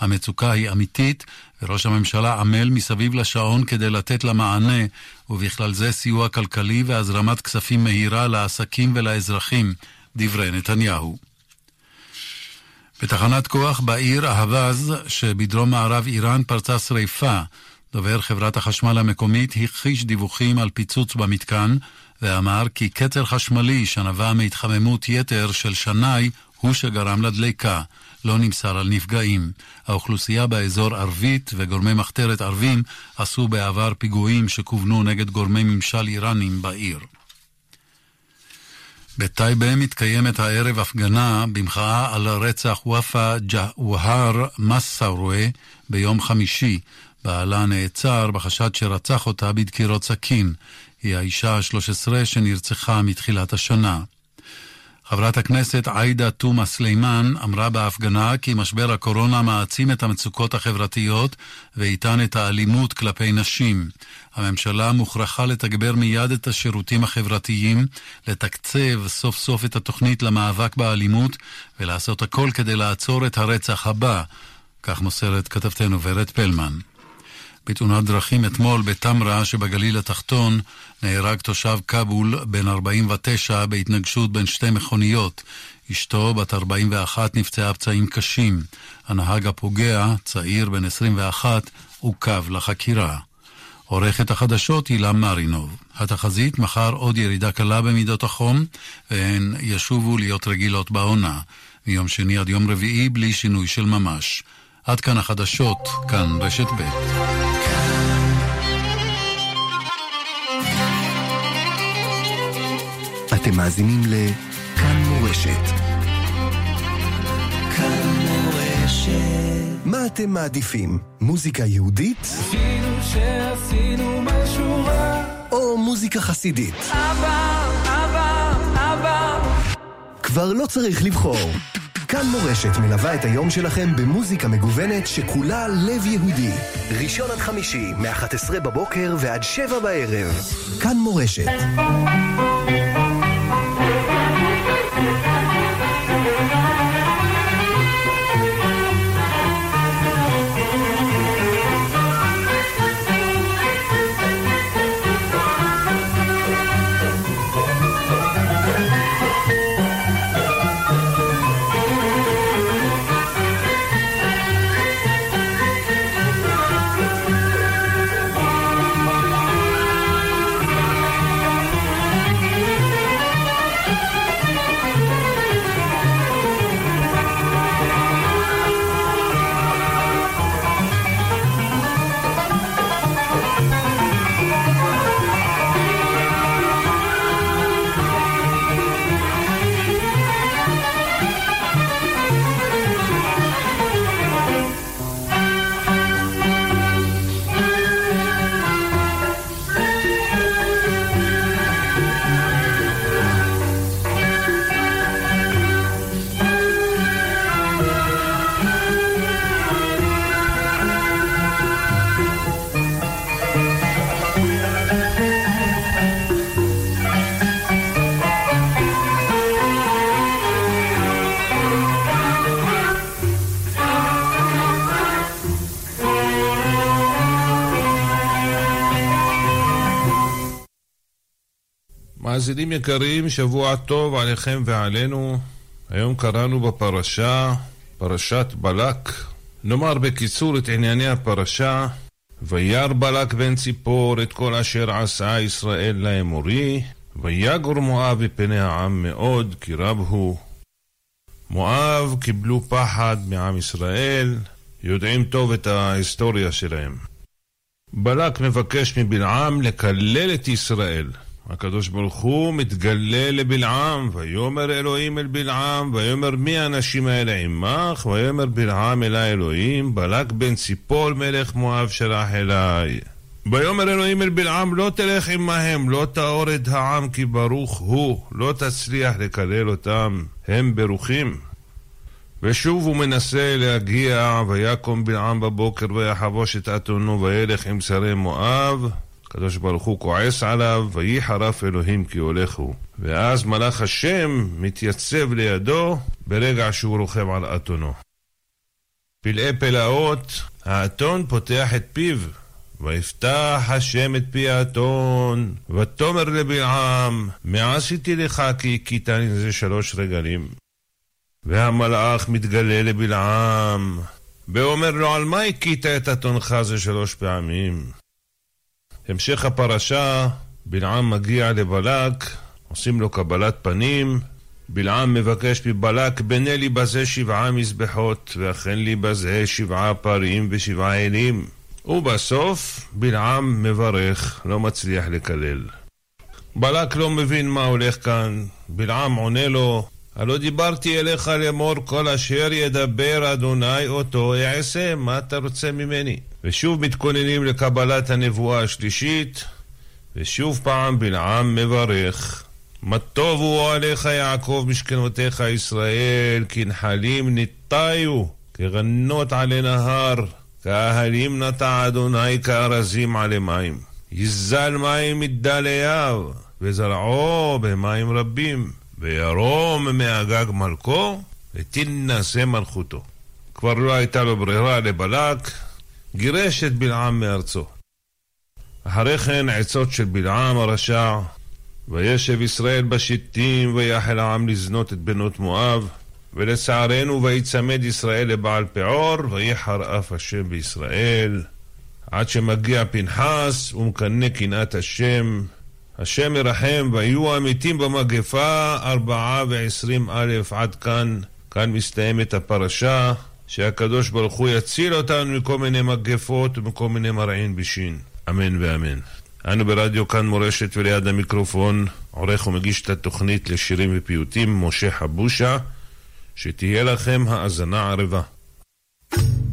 המצוקה היא אמיתית, וראש הממשלה עמל מסביב לשעון כדי לתת לה מענה, ובכלל זה סיוע כלכלי והזרמת כספים מהירה לעסקים ולאזרחים, דברי נתניהו. בתחנת כוח בעיר אהבז שבדרום מערב איראן פרצה שריפה. דובר חברת החשמל המקומית הכחיש דיווחים על פיצוץ במתקן ואמר כי קצר חשמלי שנבע מהתחממות יתר של שנאי הוא שגרם לדליקה. לא נמסר על נפגעים. האוכלוסייה באזור ערבית וגורמי מחתרת ערבים עשו בעבר פיגועים שכוונו נגד גורמי ממשל איראנים בעיר. בטייבה מתקיימת הערב הפגנה במחאה על רצח ופא ג'והר מסארוה ביום חמישי. בעלה נעצר בחשד שרצח אותה בדקירות סכין. היא האישה ה-13 שנרצחה מתחילת השנה. חברת הכנסת עאידה תומא סלימאן אמרה בהפגנה כי משבר הקורונה מעצים את המצוקות החברתיות ואיתן את האלימות כלפי נשים. הממשלה מוכרחה לתגבר מיד את השירותים החברתיים, לתקצב סוף סוף את התוכנית למאבק באלימות ולעשות הכל כדי לעצור את הרצח הבא, כך מוסרת כתבתנו ורד פלמן. בתאונת דרכים אתמול בתמרה שבגליל התחתון נהרג תושב כבול בן 49 בהתנגשות בין שתי מכוניות. אשתו, בת 41, נפצעה פצעים קשים. הנהג הפוגע, צעיר בן 21, עוכב לחקירה. עורכת החדשות הילה מרינוב. התחזית מחר עוד ירידה קלה במידות החום, והן ישובו להיות רגילות בעונה. מיום שני עד יום רביעי בלי שינוי של ממש. עד כאן החדשות, כאן רשת ב'. אתם מאזינים לכאן מורשת. כאן מורשת. מה אתם מעדיפים? מוזיקה יהודית? אפילו שעשינו משהו רע. או מוזיקה חסידית? אבא, אבא, אבא. כבר לא צריך לבחור. כאן מורשת מלווה את היום שלכם במוזיקה מגוונת שכולה לב יהודי. ראשון עד חמישי, מ-11 בבוקר ועד 7 בערב. כאן מורשת. מאזינים יקרים, שבוע טוב עליכם ועלינו. היום קראנו בפרשה, פרשת בלק. נאמר בקיצור את ענייני הפרשה. וירא בלק בן ציפור את כל אשר עשה ישראל לאמורי, ויגור מואב מפני העם מאוד, כי רב הוא. מואב קיבלו פחד מעם ישראל, יודעים טוב את ההיסטוריה שלהם. בלק מבקש מבלעם לקלל את ישראל. הקדוש ברוך הוא מתגלה לבלעם, ויאמר אלוהים אל בלעם, ויאמר מי האנשים האלה עמך? ויאמר בלעם אל האלוהים, בלק בן ציפול מלך מואב שלח אליי. ויאמר אלוהים אל בלעם, לא תלך עמהם, לא תאור את העם, כי ברוך הוא, לא תצליח לקלל אותם, הם ברוכים. ושוב הוא מנסה להגיע, ויקום בלעם בבוקר ויחבוש את אתונו, וילך עם שרי מואב, הקדוש ברוך הוא כועס עליו, ויהי חרף אלוהים כי הולך הוא. ואז מלאך השם מתייצב לידו ברגע שהוא רוכב על אתונו. פלאי פלאות, האתון פותח את פיו. ויפתח השם את פי האתון, ותאמר לבלעם, מה עשיתי לך כי הכיתני זה שלוש רגלים? והמלאך מתגלה לבלעם, ואומר לו, על מה הכית את אתונך זה שלוש פעמים? המשך הפרשה, בלעם מגיע לבלק, עושים לו קבלת פנים, בלעם מבקש מבלק, בנה לי בזה שבעה מזבחות, ואכן לי בזה שבעה פרים ושבעה אלים. ובסוף בלעם מברך, לא מצליח לקלל. בלק לא מבין מה הולך כאן, בלעם עונה לו, הלא דיברתי אליך לאמור כל אשר ידבר אדוני אותו אעשה, מה אתה רוצה ממני? ושוב מתכוננים לקבלת הנבואה השלישית, ושוב פעם בלעם מברך. מה טוב הוא עליך יעקב משכנותיך ישראל, כי נחלים ניטיו, כגנות עלי נהר, כאהלים נטע אדוני כארזים עלי מים. יזל מים מדלייו, וזרעו במים רבים, וירום מאגג מלכו, ותנשא מלכותו. כבר לא הייתה לו ברירה לבלק, גירש את בלעם מארצו. אחרי כן עצות של בלעם הרשע, וישב ישראל בשיטים, ויחל העם לזנות את בנות מואב, ולצערנו ויצמד ישראל לבעל פעור, ויחר אף השם בישראל, עד שמגיע פנחס ומקנא קנאת השם. השם מרחם, ויהיו המתים במגפה ארבעה ועשרים אלף עד כאן. כאן מסתיימת הפרשה, שהקדוש ברוך הוא יציל אותנו מכל מיני מגפות ומכל מיני מרעין בשין. אמן ואמן. אנו ברדיו כאן מורשת וליד המיקרופון עורך ומגיש את התוכנית לשירים ופיוטים משה חבושה, שתהיה לכם האזנה ערבה. thank you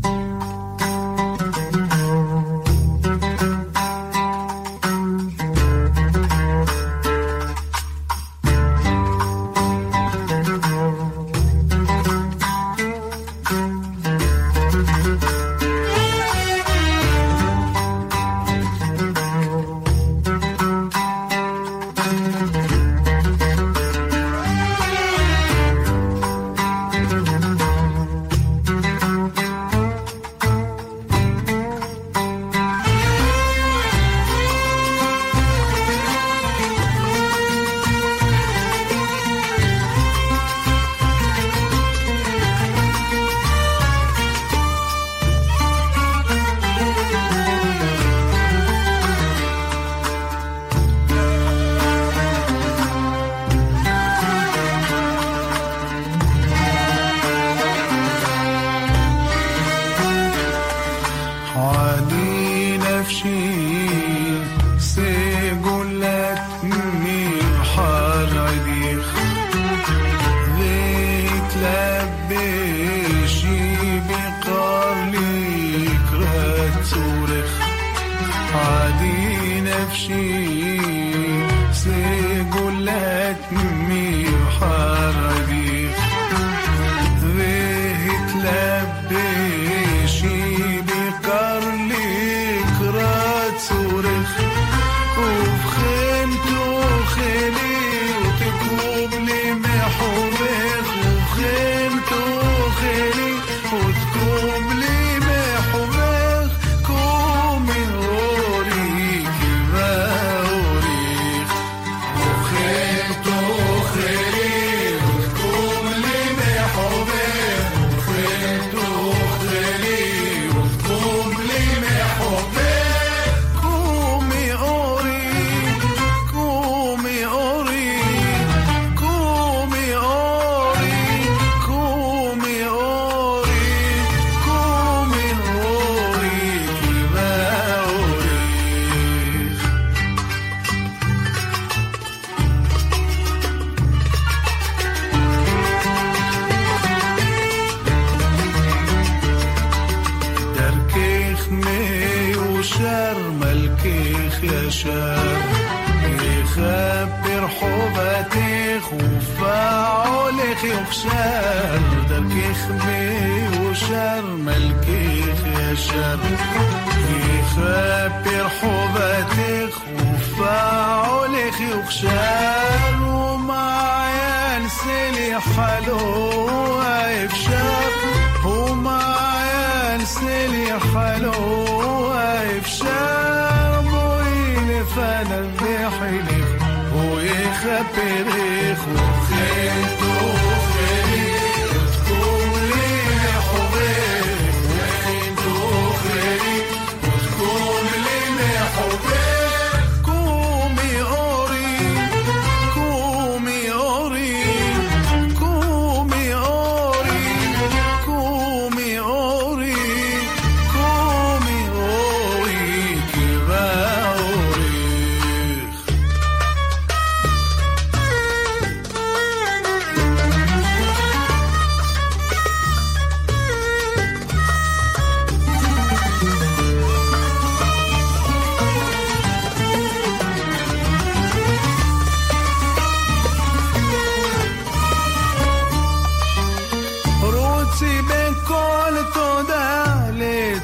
deja perejujento.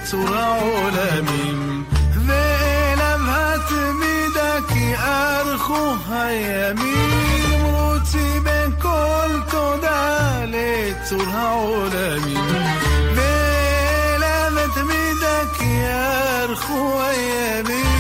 بصورة عالمين ذيلا بهتميدك يأرخو هيامين רוצי בכל תודה לצור העולמים ואליו את מידק ירחו הימים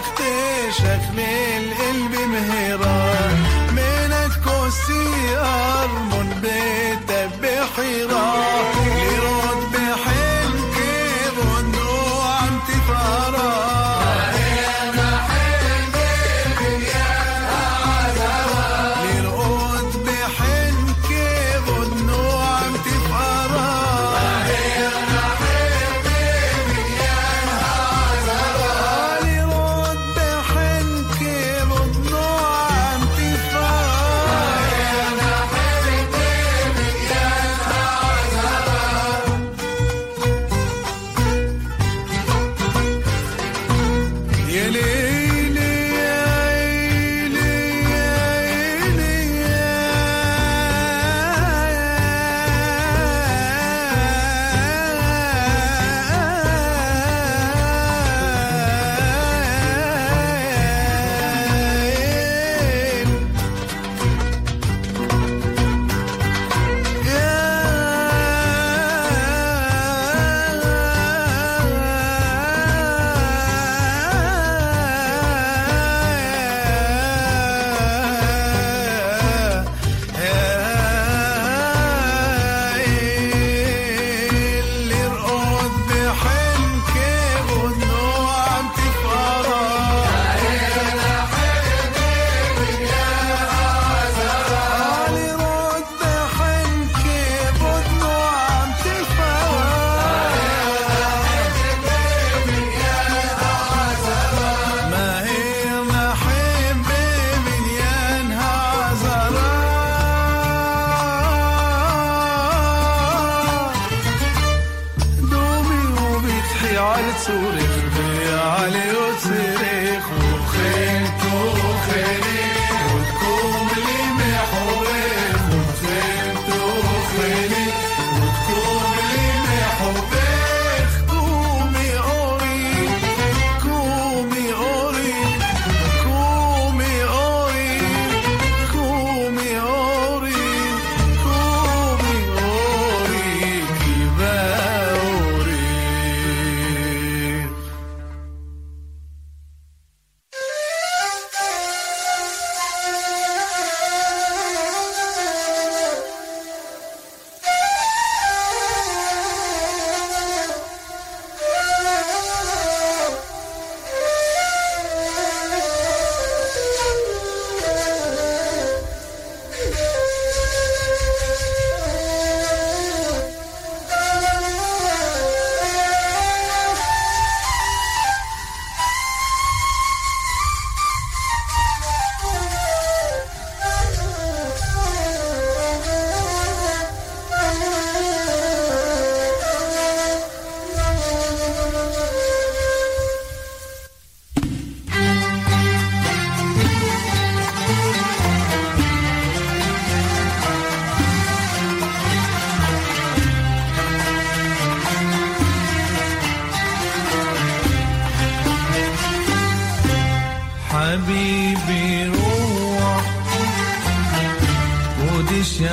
أختي شغلي القلب مهيران من تكون سيار من بحيران.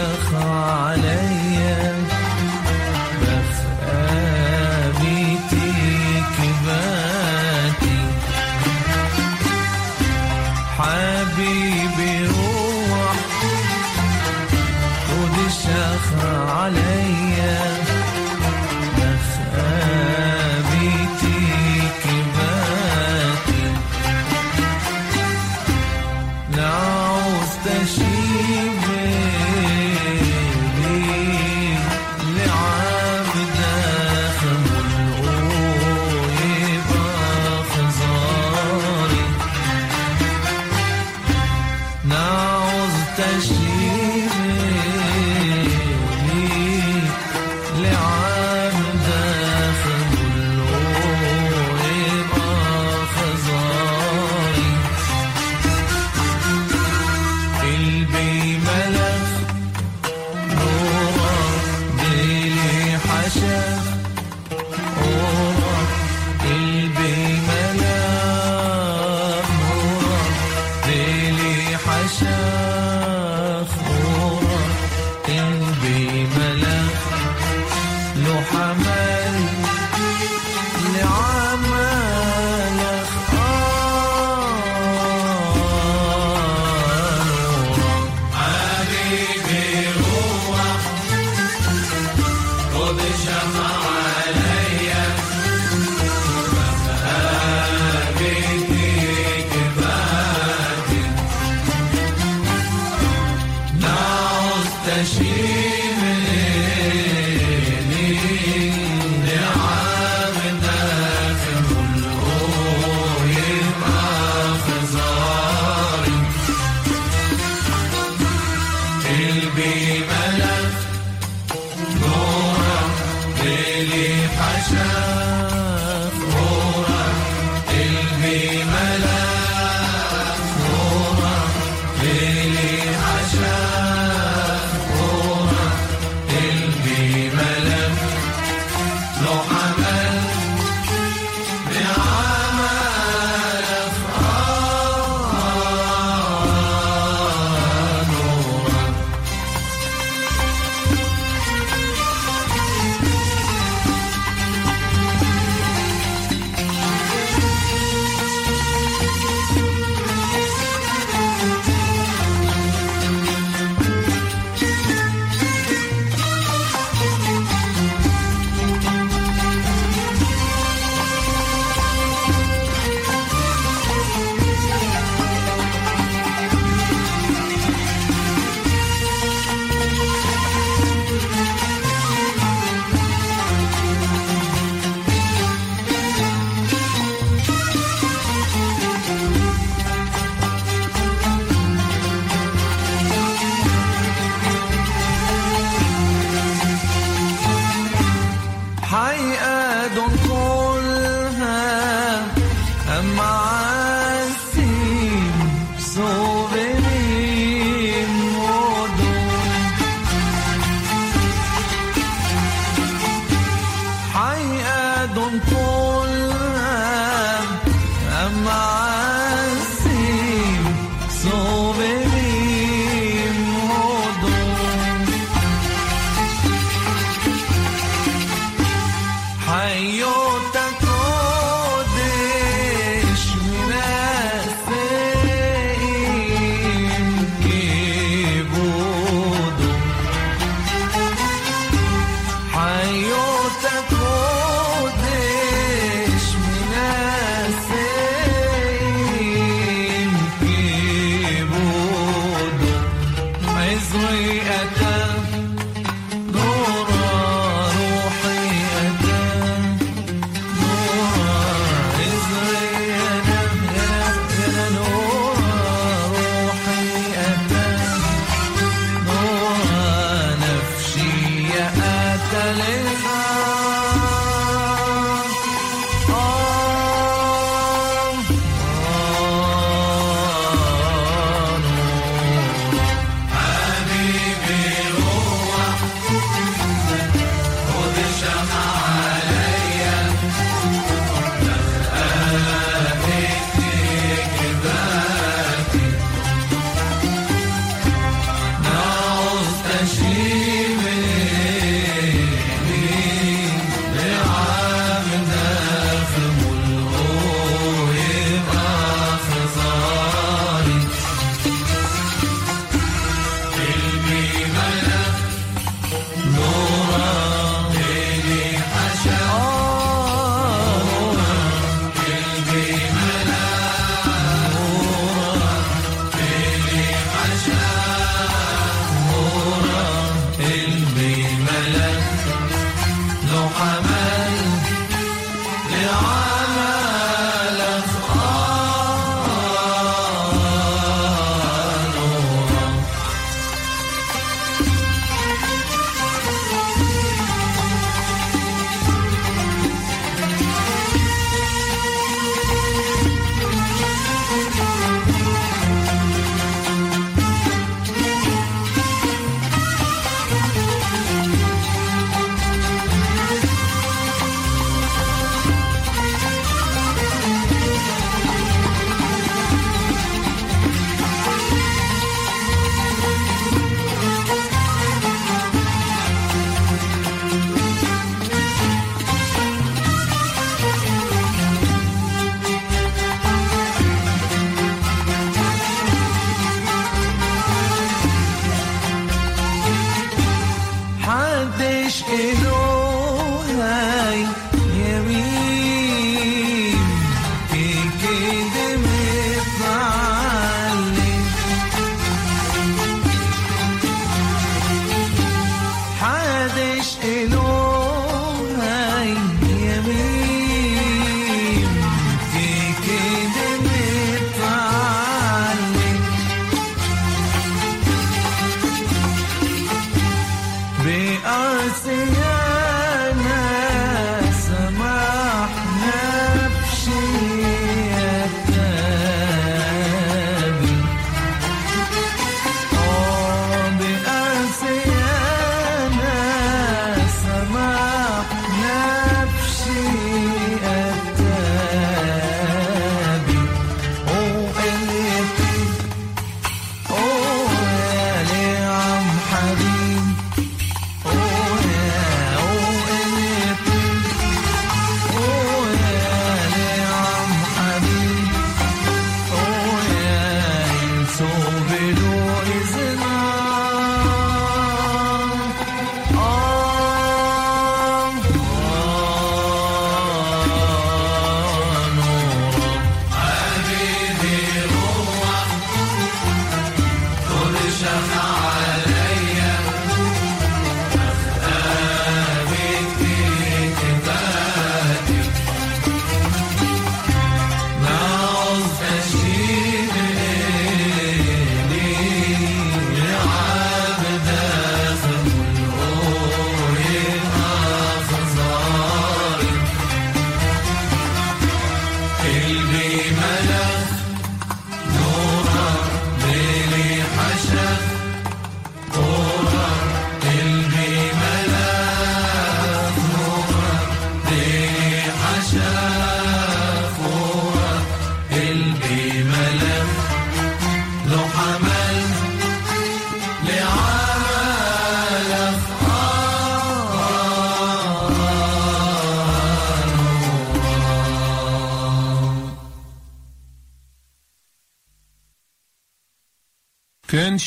خدش no no.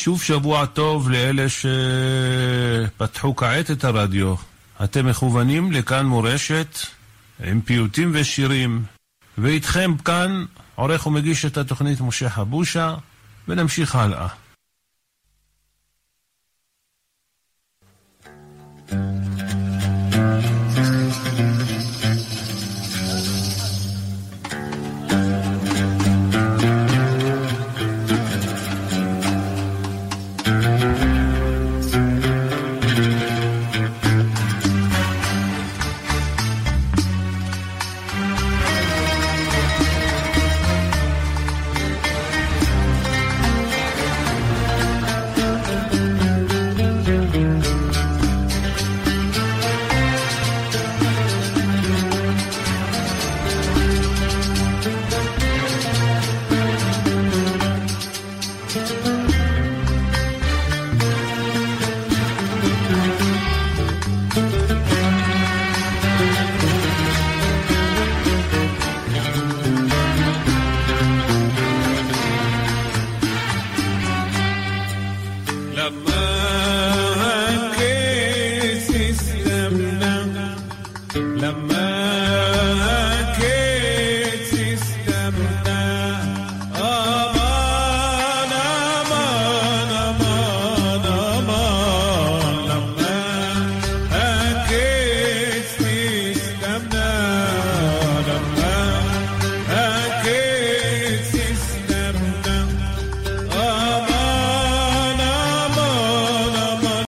שוב שבוע טוב לאלה שפתחו כעת את הרדיו. אתם מכוונים לכאן מורשת עם פיוטים ושירים. ואיתכם כאן עורך ומגיש את התוכנית משה חבושה, ונמשיך הלאה.